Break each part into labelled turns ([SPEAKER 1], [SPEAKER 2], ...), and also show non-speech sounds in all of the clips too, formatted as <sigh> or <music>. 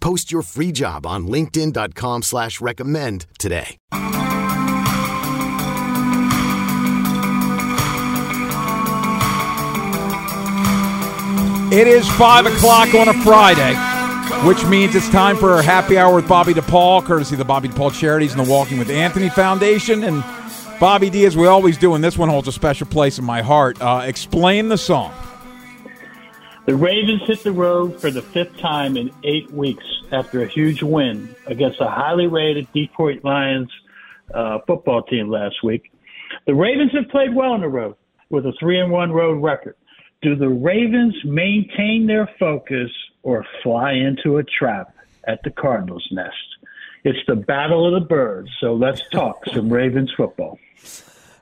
[SPEAKER 1] Post your free job on linkedin.com slash recommend today.
[SPEAKER 2] It is 5 o'clock on a Friday, which means it's time for our happy hour with Bobby DePaul, courtesy of the Bobby DePaul Charities and the Walking with Anthony Foundation. And Bobby D, as we always do, and this one holds a special place in my heart, uh, explain the song.
[SPEAKER 3] The Ravens hit the road for the fifth time in eight weeks after a huge win against a highly rated Detroit Lions uh, football team last week. The Ravens have played well on the road with a three and one road record. Do the Ravens maintain their focus or fly into a trap at the Cardinals' nest? It's the battle of the birds. So let's talk some Ravens football.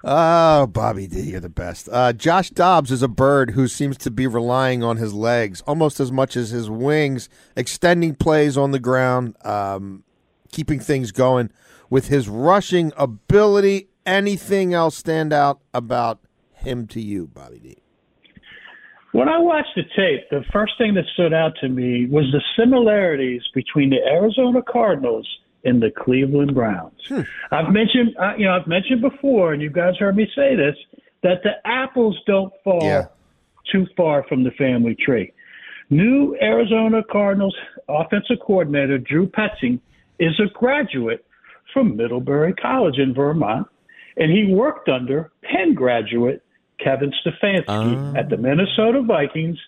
[SPEAKER 4] Oh, Bobby D, you're the best. Uh, Josh Dobbs is a bird who seems to be relying on his legs almost as much as his wings, extending plays on the ground, um, keeping things going with his rushing ability. Anything else stand out about him to you, Bobby D?
[SPEAKER 3] When I watched the tape, the first thing that stood out to me was the similarities between the Arizona Cardinals and the Cleveland Browns. Hmm. I've mentioned, uh, you know, I've mentioned before, and you guys heard me say this, that the apples don't fall
[SPEAKER 4] Yeah.
[SPEAKER 3] too far from the family tree. New Arizona Cardinals offensive coordinator Drew Petzing is a graduate from Middlebury College in Vermont, and he worked under Penn graduate Kevin Stefanski at the Minnesota Vikings,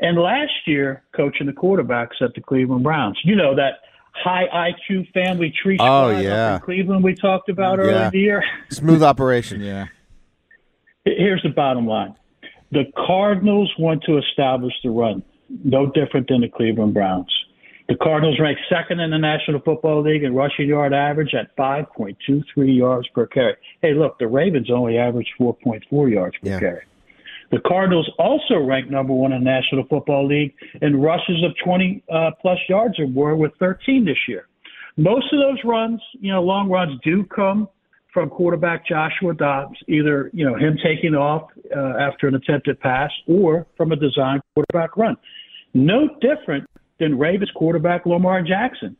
[SPEAKER 3] and last year coaching the quarterbacks at the Cleveland Browns. You know that high IQ family tree
[SPEAKER 4] Oh,
[SPEAKER 3] squad up
[SPEAKER 4] yeah.
[SPEAKER 3] in Cleveland we talked about earlier
[SPEAKER 4] Yeah.
[SPEAKER 3] in the year.
[SPEAKER 4] Smooth operation.
[SPEAKER 2] Yeah.
[SPEAKER 3] Here's the bottom line. The Cardinals want to establish the run, no different than the Cleveland Browns. The Cardinals rank second in the National Football League in rushing yard average at 5.23 yards per carry. Hey, look, the Ravens only average 4.4 yards per
[SPEAKER 4] Yeah.
[SPEAKER 3] carry. The Cardinals also rank number one in the National Football League in rushes of 20 uh, plus yards or more with 13 this year. Most of those runs, you know, long runs do come from quarterback Joshua Dobbs, either, you know, him taking off uh, after an attempted pass or from a designed quarterback run. No different than Ravens quarterback Lamar Jackson.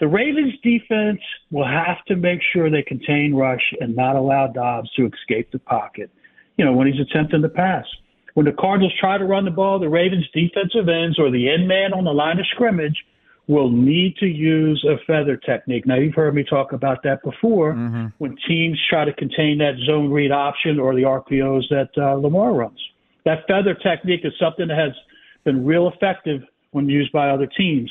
[SPEAKER 3] The Ravens defense will have to make sure they contain rush and not allow Dobbs to escape the pocket, you know, when he's attempting to pass. When the Cardinals try to run the ball, the Ravens defensive ends or the end man on the line of scrimmage will need to use a feather technique. Now, you've heard me talk about that before when teams try to contain that zone read option or the RPOs that uh, Lamar runs. That feather technique is something that has been real effective when used by other teams.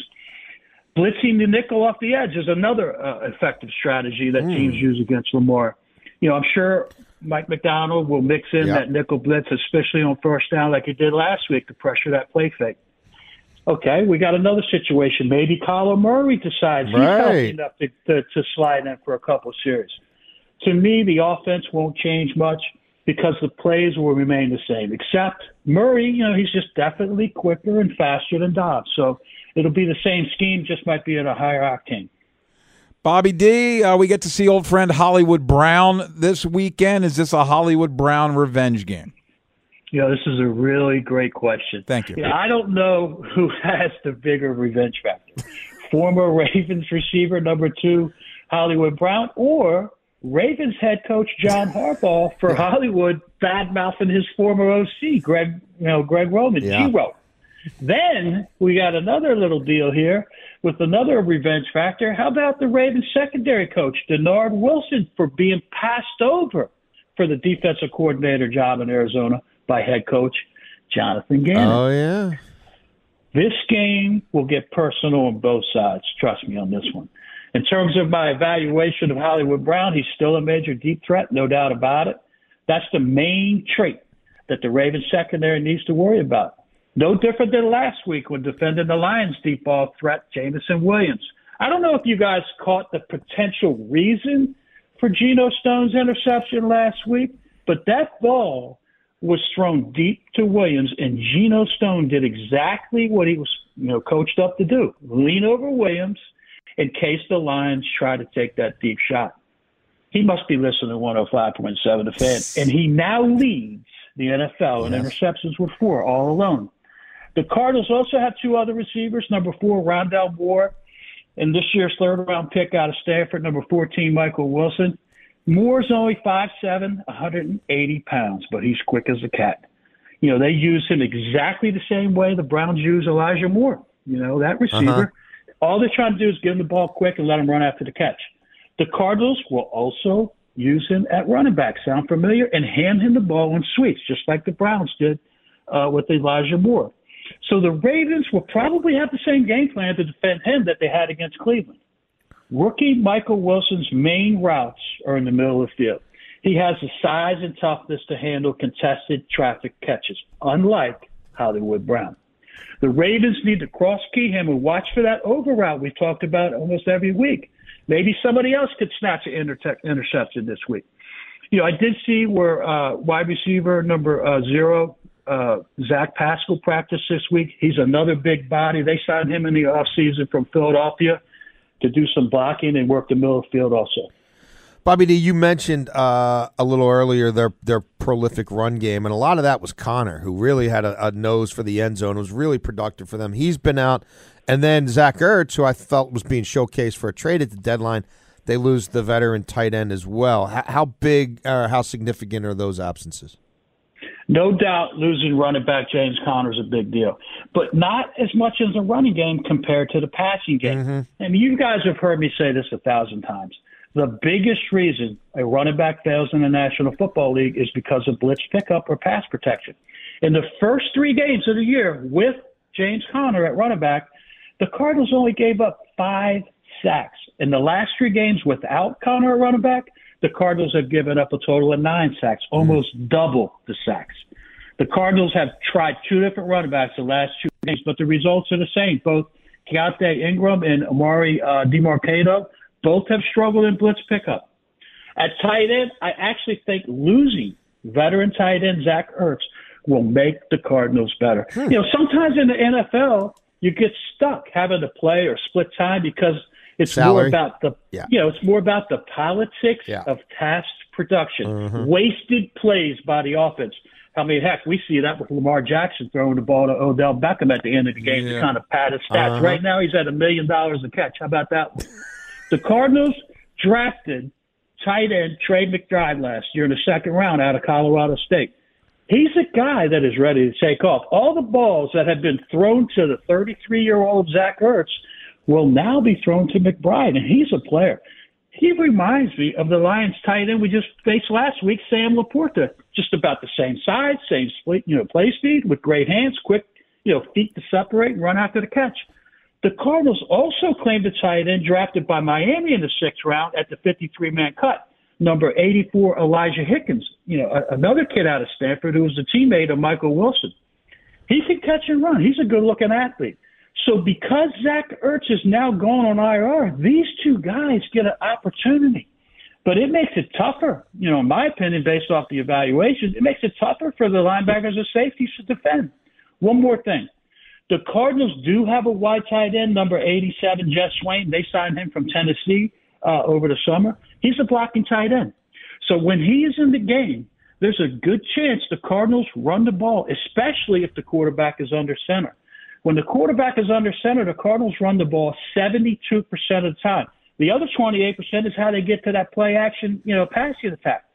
[SPEAKER 3] Blitzing the nickel off the edge is another uh, effective strategy that teams use against Lamar. You know, I'm sure Mike Macdonald will mix in
[SPEAKER 4] Yeah.
[SPEAKER 3] that nickel blitz, especially on first down, like he did last week to pressure that play fake. Okay, we got another situation. Maybe Kyler Murray decides he's healthy enough to, to, to slide in for a couple of series. To me, the offense won't change much because the plays will remain the same. Except Murray, you know, he's just definitely quicker and faster than Dobbs. So it'll be the same scheme, just might be at a higher octane.
[SPEAKER 2] Bobby D, uh, we get to see old friend Hollywood Brown this weekend. Is this a Hollywood Brown revenge game?
[SPEAKER 3] You know, this is a really great question.
[SPEAKER 2] Thank you.
[SPEAKER 3] Yeah, I don't know who <laughs> has the bigger revenge factor. Former <laughs> Ravens receiver number two, Hollywood Brown, or Ravens head coach John Harbaugh for <laughs> Hollywood bad mouthing his former OC, Greg, you know, Greg Roman,
[SPEAKER 4] Yeah.
[SPEAKER 3] Then we got another little deal here with another revenge factor. How about the Ravens secondary coach, Dennard Wilson, for being passed over for the defensive coordinator job in Arizona by head coach Jonathan Gannon?
[SPEAKER 4] Oh yeah.
[SPEAKER 3] This game will get personal on both sides. Trust me on this one. In terms of my evaluation of Hollywood Brown, he's still a major deep threat, no doubt about it. That's the main trait that the Ravens secondary needs to worry about. No different than last week when defending the Lions deep ball threat, Jameson Williams. I don't know if you guys caught the potential reason for Geno Stone's interception last week, but that ball was thrown deep to Williams, and Geno Stone did exactly what he was, you know, coached up to do: lean over Williams in case the Lions try to take that deep shot. He must be listening to 105.7 The Fan, and he now leads the NFL in interceptions with four all alone. The Cardinals also have two other receivers. Number four, Rondale Moore, and this year's third round pick out of Stanford. Number 14, Michael Wilson. Moore's only 5'7", 180 pounds, but he's quick as a cat. You know, they use him exactly the same way the Browns use Elijah Moore. You know, that receiver. All they're trying to do is give him the ball quick and let him run after the catch. The Cardinals will also use him at running back. Sound familiar? And hand him the ball in sweeps, just like the Browns did uh, with Elijah Moore. So the Ravens will probably have the same game plan to defend him that they had against Cleveland. Rookie Michael Wilson's main routes are in the middle of the field. He has the size and toughness to handle contested traffic catches, unlike Hollywood Brown. The Ravens need to cross key him and watch for that over route we talked about almost every week. Maybe somebody else could snatch an inter- interception this week. You know, I did see where uh, wide receiver number uh, zero, uh, Zach Pascal, practiced this week. He's another big body. They signed him in the offseason from Philadelphia to do some blocking and work the middle of the field also.
[SPEAKER 4] Bobby D, you mentioned uh, a little earlier their their prolific run game, and a lot of that was Conner, who really had a, a nose for the end zone, was really productive for them. He's been out, and then Zach Ertz, who I felt was being showcased for a trade at the deadline, they lose the veteran tight end as well. How, how big or how significant are those absences?
[SPEAKER 3] No doubt losing running back James Conner is a big deal, but not as much as the running game compared to the passing game.
[SPEAKER 4] Mm-hmm.
[SPEAKER 3] And you guys have heard me say this a thousand times. The biggest reason a running back fails in the National Football League is because of blitz pickup or pass protection. In the first three games of the year with James Conner at running back, the Cardinals only gave up five sacks. In the last three games without Conner at running back, the Cardinals have given up a total of nine sacks, almost double the sacks. The Cardinals have tried two different running backs the last two games, but the results are the same. Both Keaontay Ingram and Amari uh, both have struggled in blitz pickup. At tight end, I actually think losing veteran tight end Zach Ertz will make the Cardinals better. You know, sometimes in the NFL, you get stuck having to play or split time because it's more about the
[SPEAKER 4] Yeah.
[SPEAKER 3] you know it's more about the politics
[SPEAKER 4] Yeah.
[SPEAKER 3] of task production, wasted plays by the offense. I mean, heck, we see that with Lamar Jackson throwing the ball to Odell Beckham at the end of the game to kind of pad his stats.
[SPEAKER 4] Uh-huh.
[SPEAKER 3] Right now, he's at a million dollars a catch. How about that one? <laughs> the Cardinals drafted tight end Trey McBride last year in the second round out of Colorado State. He's a guy that is ready to take off. All the balls that have been thrown to the 33 year old Zach Ertz will now be thrown to McBride, and he's a player. He reminds me of the Lions tight end we just faced last week, Sam LaPorta. Just about the same size, same split, you know, play speed with great hands, quick, you know, feet to separate and run after the catch. The Cardinals also claimed a tight end drafted by Miami in the sixth round at the 53 man cut, number 84, Elijah Higgins. You know, a, another kid out of Stanford who was a teammate of Michael Wilson. He can catch and run. He's a good looking athlete. So because Zach Ertz is now gone on IR, these two guys get an opportunity. But it makes it tougher, you know, in my opinion, based off the evaluation, it makes it tougher for the linebackers and safeties to defend. One more thing. The Cardinals do have a wide tight end, number 87, Geoff Swaim. They signed him from Tennessee uh, over the summer. He's a blocking tight end. So when he is in the game, there's a good chance the Cardinals run the ball, especially if the quarterback is under center. When the quarterback is under center, the Cardinals run the ball 72% of the time. The other 28% is how they get to that play action, you know, passing attack.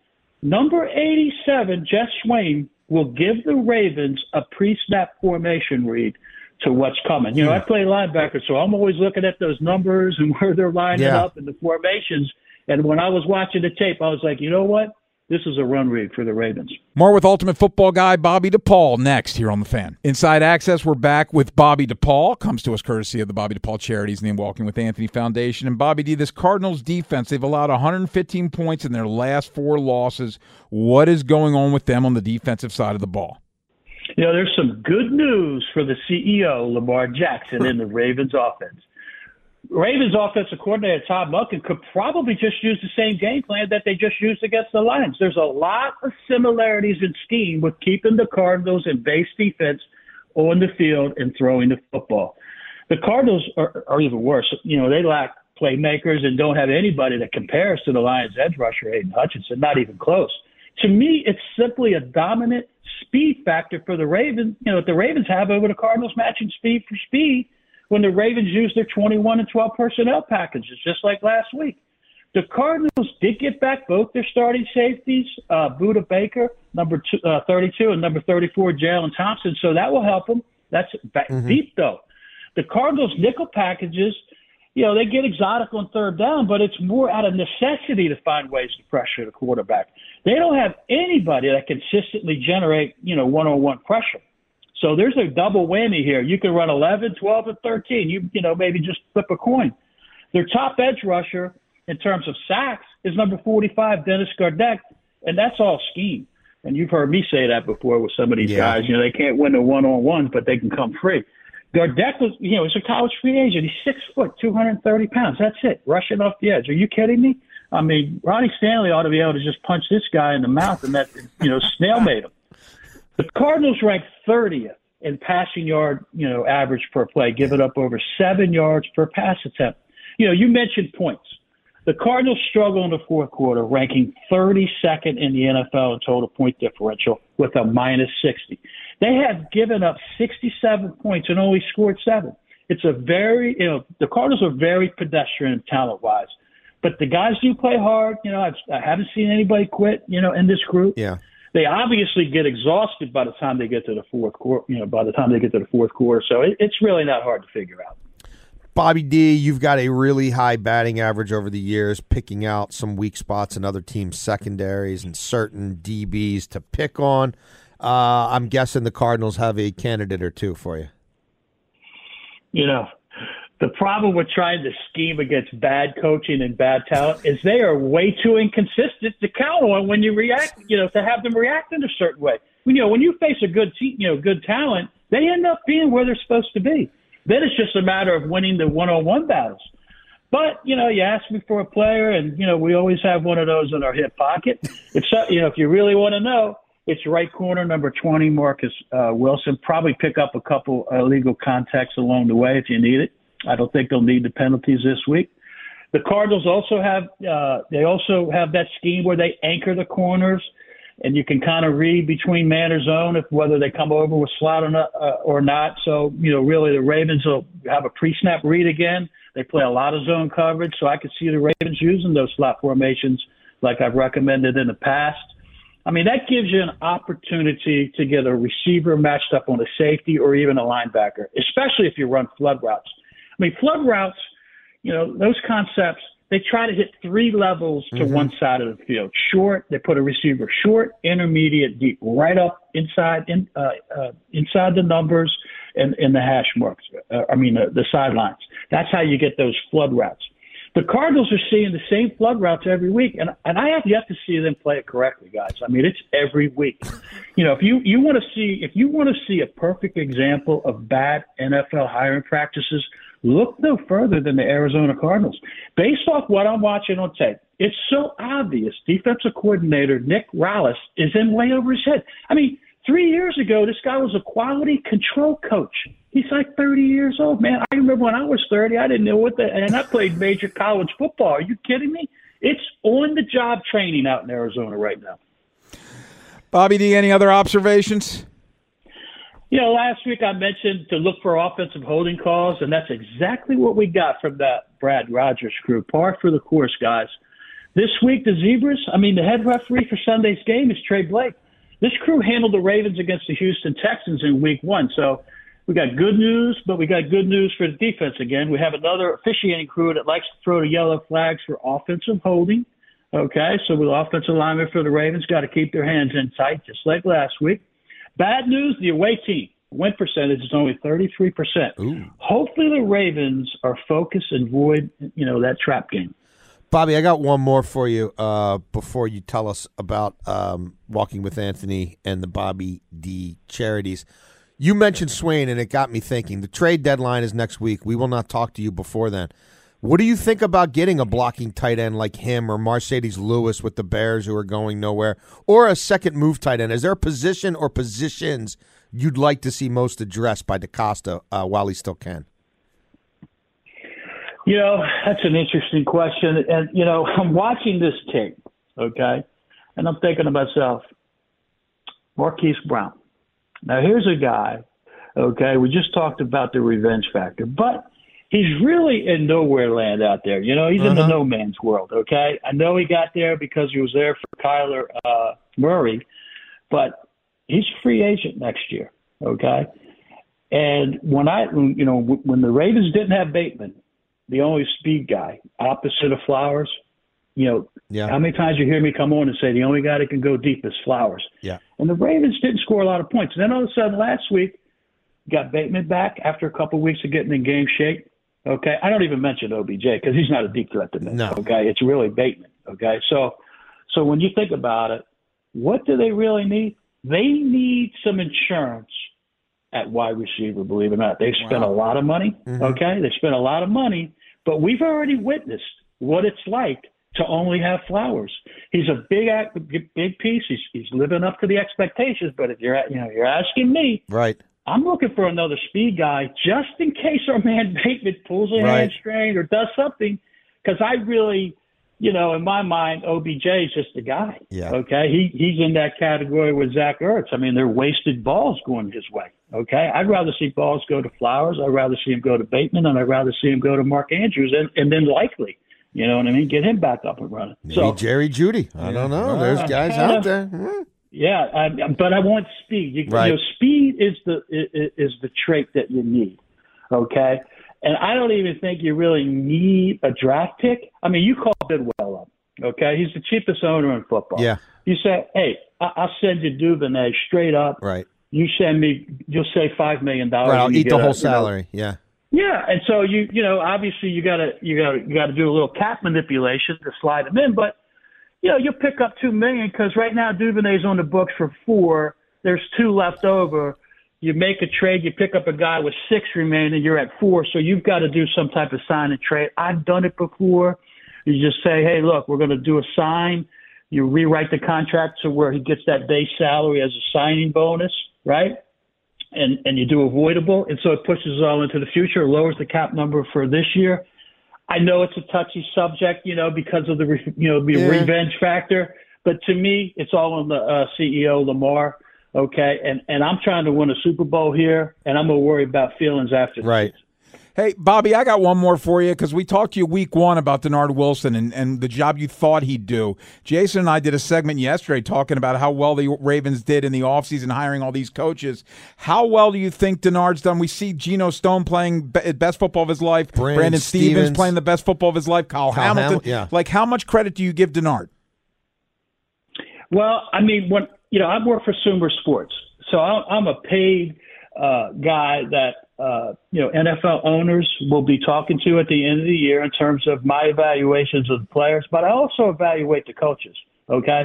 [SPEAKER 3] Number 87, Geoff Swaim, will give the Ravens a pre snap formation read to what's coming. You know, I hmm. play linebacker, so I'm always looking at those numbers and <laughs> where they're lining
[SPEAKER 4] Yeah.
[SPEAKER 3] up and the formations. And when I was watching the tape, I was like, you know what? This is a run read for the Ravens.
[SPEAKER 2] More with Ultimate Football guy Bobby DePaul next here on the Fan. Inside Access, we're back with Bobby DePaul. Comes to us courtesy of the Bobby DePaul Charities and the Walking with Anthony Foundation. And Bobby D, this Cardinals defense, they've allowed 115 points in their last four losses. What is going on with them on the defensive side of the ball?
[SPEAKER 3] You know, there's some good news for the CEO, Lamar Jackson, in the <laughs> Ravens offense. Ravens offensive coordinator Todd Monken could probably just use the same game plan that they just used against the Lions. There's a lot of similarities in scheme with keeping the Cardinals in base defense on the field and throwing the football. The Cardinals are, are even worse. You know, they lack playmakers and don't have anybody that compares to the Lions' edge rusher, Aidan Hutchinson, not even close. To me, it's simply a dominant speed factor for the Ravens. You know, what the Ravens have over the Cardinals matching speed for speed when the Ravens use their 21 and 12 personnel packages, just like last week. The Cardinals did get back both their starting safeties, uh, Budda Baker, number two, uh, 32, and number 34, Jalen Thompson. So that will help them. That's back deep, though. The Cardinals' nickel packages, you know, they get exotic on third down, but it's more out of necessity to find ways to pressure the quarterback. They don't have anybody that consistently generate, you know, one-on-one pressure. So there's a double whammy here. You can run 11, 12, and 13. You you know maybe just flip a coin. Their top edge rusher in terms of sacks is number 45, Dennis Gardeck, and that's all scheme. And you've heard me say that before with some of these
[SPEAKER 4] Yeah.
[SPEAKER 3] guys. You know they can't win the one-on-ones, but they can come free. Gardeck was, you know, he's a college free agent. He's six foot, 230 pounds. That's it, rushing off the edge. Are you kidding me? I mean, Ronnie Stanley ought to be able to just punch this guy in the mouth, and that, you know, snail made him. The Cardinals rank 30th in passing yard, you know, average per play, giving up over seven yards per pass attempt. You know, you mentioned points. The Cardinals struggle in the fourth quarter, ranking 32nd in the NFL in total point differential with a minus 60. They have given up 67 points and only scored seven. It's a very, you know, the Cardinals are very pedestrian talent wise, but the guys do play hard. You know, I've, I haven't seen anybody quit, you know, in this group
[SPEAKER 4] Yeah.
[SPEAKER 3] They obviously get exhausted by the time they get to the fourth quarter. You know, by the time they get to the fourth quarter, so it, it's really not hard to figure out.
[SPEAKER 4] Bobby D, you've got a really high batting average over the years, picking out some weak spots in other teams' secondaries and certain DBs to pick on. Uh, I'm guessing the Cardinals have a candidate or two for you.
[SPEAKER 3] You know, the problem with trying to scheme against bad coaching and bad talent is they are way too inconsistent to count on when you react. You know, to have them react in a certain way. You know, when you face a good team, you know, good talent, they end up being where they're supposed to be. Then it's just a matter of winning the one-on-one battles. But you know, you ask me for a player, and you know, we always have one of those in our hip pocket. If so, you know, if you really want to know, it's right corner number twenty, Marcus uh, Wilson. Probably pick up a couple illegal contacts along the way if you need it. I don't think they'll need the penalties this week. The Cardinals also have uh, they also have that scheme where they anchor the corners, and you can kind of read between man or zone if whether they come over with slot or not. Uh, or not. So you know, really, the Ravens will have a pre-snap read again. They play a lot of zone coverage, so I could see the Ravens using those slot formations like I've recommended in the past. I mean, that gives you an opportunity to get a receiver matched up on a safety or even a linebacker, especially if you run flood routes. I mean, flood routes, you know, those concepts, they try to hit three levels to one side of the field. Short, they put a receiver short, intermediate, deep, right up inside in, uh, uh, inside the numbers and in the hash marks. Uh, I mean, uh, the sidelines. That's how you get those flood routes. The Cardinals are seeing the same flood routes every week, and and I have yet to see them play it correctly, guys. I mean, it's every week. <laughs> You know, if you you want to see if you want to see a perfect example of bad NFL hiring practices, look no further than the Arizona Cardinals. Based off what I'm watching on tape, it's so obvious. Defensive coordinator Nick Rallis is in way over his head. I mean, three years ago, this guy was a quality control coach. He's like 30 years old, man. I remember when I was 30, I didn't know what the, and I played major college football. Are you kidding me? It's on the job training out in Arizona right now.
[SPEAKER 2] Bobby D, any other observations?
[SPEAKER 3] You know, last week I mentioned to look for offensive holding calls, and that's exactly what we got from that Brad Rogers crew. Par for the course, guys. This week, the Zebras, I mean, the head referee for Sunday's game is Tra Blake. This crew handled the Ravens against the Houston Texans in week one. So we got good news, but we got good news for the defense again. We have another officiating crew that likes to throw the yellow flags for offensive holding. Okay, so the offensive linemen for the Ravens got to keep their hands in tight, just like last week. Bad news: the away team win percentage is only 33%. Hopefully, the Ravens are focused and avoid, you know, that trap game.
[SPEAKER 4] Bobby, I got one more for you uh, before you tell us about um, Walking with Anthony and the Bobby D charities. You mentioned Swaim, and it got me thinking. The trade deadline is next week. We will not talk to you before then. What do you think about getting a blocking tight end like him or Marcedes Lewis with the Bears who are going nowhere, or a second move tight end? Is there a position or positions you'd like to see most addressed by DeCosta uh, while he still can?
[SPEAKER 3] You know, that's an interesting question. And, you know, <laughs> I'm watching this tape, okay, and I'm thinking to myself, Marquise Brown. Now, here's a guy, okay, we just talked about the revenge factor, but he's really in nowhere land out there. You know, he's in the no man's world, okay? I know he got there because he was there for Kyler uh, Murray, but he's free agent next year, okay? And when I, you know, when the Ravens didn't have Bateman, the only speed guy opposite of Flowers. You know,
[SPEAKER 4] Yeah.
[SPEAKER 3] how many times you hear me come on and say the only guy that can go deep is Flowers?
[SPEAKER 4] Yeah.
[SPEAKER 3] And the Ravens didn't score a lot of points. And then all of a sudden last week, got Bateman back after a couple of weeks of getting in game shape. Okay, I don't even mention OBJ because he's not a deep threat to me.
[SPEAKER 4] No.
[SPEAKER 3] Okay, it's really Bateman. Okay, so so when you think about it, what do they really need? They need some insurance at wide receiver. Believe it or not, they spent a lot of money. Mm-hmm. Okay, they spent a lot of money, but we've already witnessed what it's like to only have Flowers. He's a big big piece. He's he's living up to the expectations. But if you're you know you're asking me,
[SPEAKER 4] Right.
[SPEAKER 3] I'm looking for another speed guy just in case our man <laughs> Bateman pulls a
[SPEAKER 4] Right.
[SPEAKER 3] hamstring or does something. Because I really, you know, in my mind, OBJ is just a guy.
[SPEAKER 4] Yeah.
[SPEAKER 3] Okay. He he's in that category with Zach Ertz. I mean, they're wasted balls going his way. Okay. I'd rather see balls go to Flowers. I'd rather see him go to Bateman, and I'd rather see him go to Mark Andrews, and and then likely, you know what I mean, get him back up and running.
[SPEAKER 4] Maybe
[SPEAKER 3] So
[SPEAKER 4] Jerry Jeudy. I don't know. There's guys <laughs> out there.
[SPEAKER 3] Yeah, I, but I want speed. You,
[SPEAKER 4] Right.
[SPEAKER 3] you know, speed is the is, the trait that you need. Okay, and I don't even think you really need a draft pick. I mean, you call Bidwill up. Okay, he's the cheapest owner in football.
[SPEAKER 4] Yeah.
[SPEAKER 3] You say, hey, I, I'll send you Duvernay straight up.
[SPEAKER 4] Right.
[SPEAKER 3] You send me, you'll say five million dollars.
[SPEAKER 4] Right. I'll eat the
[SPEAKER 3] get a,
[SPEAKER 4] whole
[SPEAKER 3] you know,
[SPEAKER 4] salary. Yeah.
[SPEAKER 3] yeah, and so you you know obviously you got to you got to you got to do a little cap manipulation to slide them in, but you know you'll pick up two million because right now Duvernay's on the books for four. There's two left over. You make a trade, you pick up a guy with six remaining, you're at four, so you've got to do some type of sign and trade. I've done it before. You just say, hey, look, we're going to do a sign. You rewrite the contract to where he gets that base salary as a signing bonus, right? and and you do avoidable, and so it pushes it all into the future, lowers the cap number for this year. I know it's a touchy subject, you know, because of the re- you know the
[SPEAKER 4] Yeah.
[SPEAKER 3] revenge factor, but to me, it's all on the uh, CEO Lamar. Okay, and and I'm trying to win a Super Bowl here, and I'm gonna worry about feelings after.
[SPEAKER 4] Right.
[SPEAKER 2] Hey, Bobby, I got one more for you because we talked to you week one about Dennard Wilson and, and the job you thought he'd do. Jason and I did a segment yesterday talking about how well the Ravens did in the offseason hiring all these coaches. How well do you think Dennard's done? We see Geno Stone playing be- best football of his life,
[SPEAKER 4] Brandon
[SPEAKER 2] Stephens,
[SPEAKER 4] Stephens.
[SPEAKER 2] playing the best football of his life, Kyle,
[SPEAKER 4] Kyle
[SPEAKER 2] Hamilton.
[SPEAKER 4] Hamil- yeah.
[SPEAKER 2] Like, how much credit do you give Denard?
[SPEAKER 3] Well, I mean, when you know, I work for Sumer Sports, so I'm, I'm a paid uh, guy that uh, you know NFL owners will be talking to at the end of the year in terms of my evaluations of the players, but I also evaluate the coaches. Okay,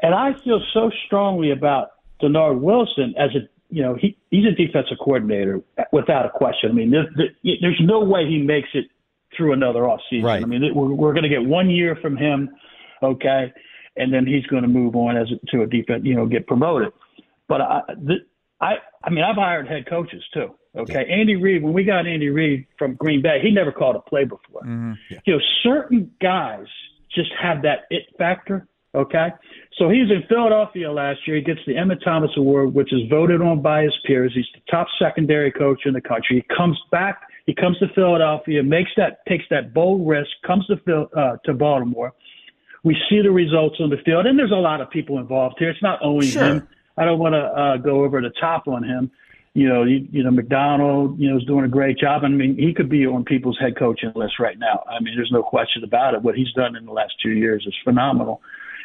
[SPEAKER 3] and I feel so strongly about Dennard Wilson as a you know he he's a defensive coordinator without a question. I mean, there, there, there's no way he makes it through another off season.
[SPEAKER 4] Right.
[SPEAKER 3] I mean, we're, we're going to get one year from him, okay, and then he's going to move on as to a defense, you know, get promoted. But I, the, I, I mean, I've hired head coaches too. Okay, Andy Reid. When we got Andy Reid from Green Bay, he never called a play before. You know, certain guys just have that it factor. Okay, so he was in Philadelphia last year. He gets the Emmitt Thomas Award, which is voted on by his peers. He's the top secondary coach in the country. He comes back. He comes to Philadelphia, makes that takes that bold risk, comes to Phil, uh, to Baltimore. We see the results on the field, and there's a lot of people involved here. It's not only
[SPEAKER 4] Sure.
[SPEAKER 3] him. I don't want to uh, go over the top on him. you know, you, you know, Macdonald, you know, is doing a great job. I mean, he could be on people's head coaching list right now. I mean, there's no question about it. What he's done in the last two years is phenomenal,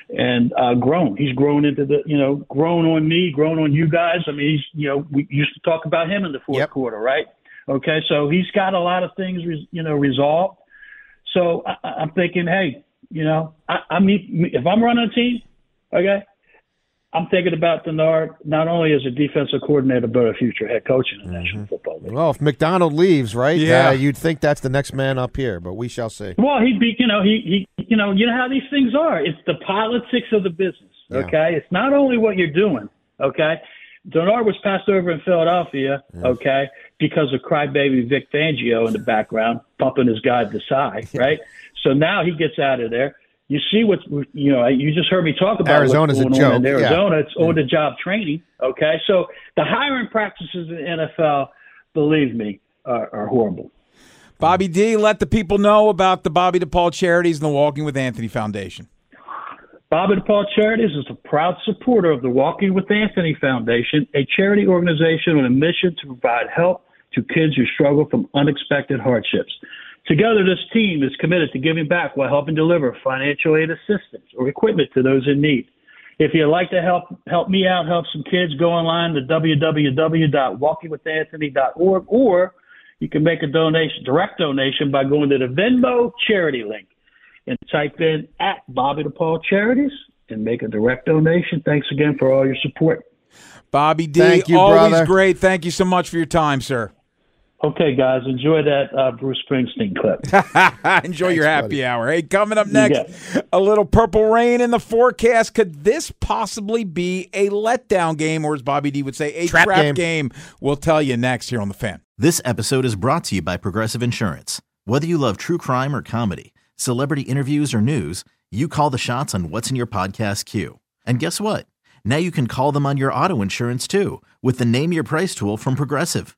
[SPEAKER 3] and uh, grown. He's grown into the, you know, grown on me, grown on you guys. I mean, he's, you know, we used to talk about him in the fourth
[SPEAKER 4] Yep.
[SPEAKER 3] quarter, right? Okay, so he's got a lot of things, you know, resolved. So I- I'm thinking, hey, you know, I, I mean, if I'm running a team, okay, I'm thinking about Dennard not only as a defensive coordinator, but a future head coach in the National Football League.
[SPEAKER 4] Well, if Macdonald leaves, right?
[SPEAKER 2] Yeah.
[SPEAKER 4] Uh, you'd think that's the next man up here, but we shall see.
[SPEAKER 3] Well, he'd be, you know, he, he, you know, you know how these things are. It's the politics of the business.
[SPEAKER 4] Yeah.
[SPEAKER 3] Okay, it's not only what you're doing. Okay, Dennard was passed over in Philadelphia. Okay, because of crybaby Vic Fangio in the background pumping his guy the Desai. <laughs> Right. So now he gets out of there. You see what you know, you just heard me talk about
[SPEAKER 4] Arizona's a
[SPEAKER 3] what's going on in
[SPEAKER 4] joke, yeah.
[SPEAKER 3] Arizona. It's on the job training. Okay, so the hiring practices in the NFL, believe me, are, are horrible.
[SPEAKER 2] Bobby D, let the people know about the Bobby DePaul Charities and the Walking with Anthony Foundation.
[SPEAKER 3] Bobby DePaul Charities is a proud supporter of the Walking with Anthony Foundation, a charity organization on a mission to provide help to kids who struggle from unexpected hardships. Together, this team is committed to giving back while helping deliver financial aid assistance or equipment to those in need. If you'd like to help help me out, help some kids, go online to www.walkingwithanthony.org, or you can make a donation, direct donation, by going to the Venmo charity link and type in at Bobby DePaul Charities and make a direct donation. Thanks again for all your support.
[SPEAKER 2] Bobby D,
[SPEAKER 4] Thank you,
[SPEAKER 2] always
[SPEAKER 4] brother.
[SPEAKER 2] great. Thank you so much for your time, sir.
[SPEAKER 3] Okay, guys, enjoy that uh, Bruce Springsteen clip. <laughs>
[SPEAKER 2] Enjoy your happy
[SPEAKER 4] buddy.
[SPEAKER 2] hour. Hey, coming up next,
[SPEAKER 3] got
[SPEAKER 2] a little purple rain in the forecast. Could this possibly be a letdown game, or as Bobby D would say, a
[SPEAKER 4] Trap
[SPEAKER 2] trap,
[SPEAKER 4] game.
[SPEAKER 2] game? We'll tell you next here on the fan.
[SPEAKER 5] This episode is brought to you by Progressive Insurance. Whether you love true crime or comedy, celebrity interviews or news, you call the shots on what's in your podcast queue. And guess what? Now you can call them on your auto insurance too with the Name Your Price tool from Progressive.